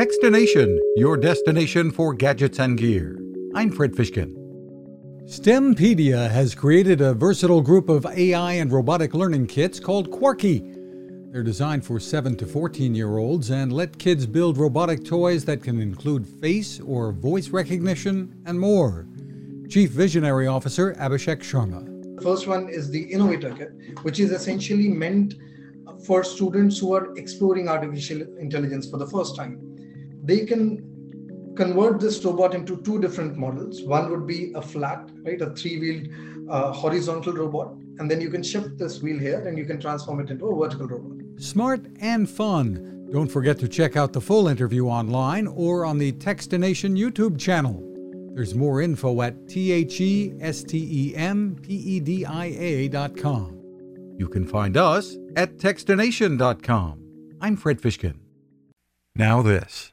Techstination, your destination for gadgets and gear. I'm Fred Fishkin. STEMpedia has created a versatile group of AI and robotic learning kits called Quarky. They're designed for 7 to 14 year olds and let kids build robotic toys that can include face or voice recognition and more. Chief Visionary Officer Abhishek Sharma. The first one is the Innovator Kit, which is essentially meant for students who are exploring artificial intelligence for the first time. They can convert this robot into two different models. One would be a flat, right, a three-wheeled uh, horizontal robot, and then you can shift this wheel here and you can transform it into a vertical robot. Smart and fun. Don't forget to check out the full interview online or on the Techstination YouTube channel. There's more info at T-H-E-S-T-E-M-P-E-D-I-A.com. You can find us at Techstination.com. I'm Fred Fishkin. Now this.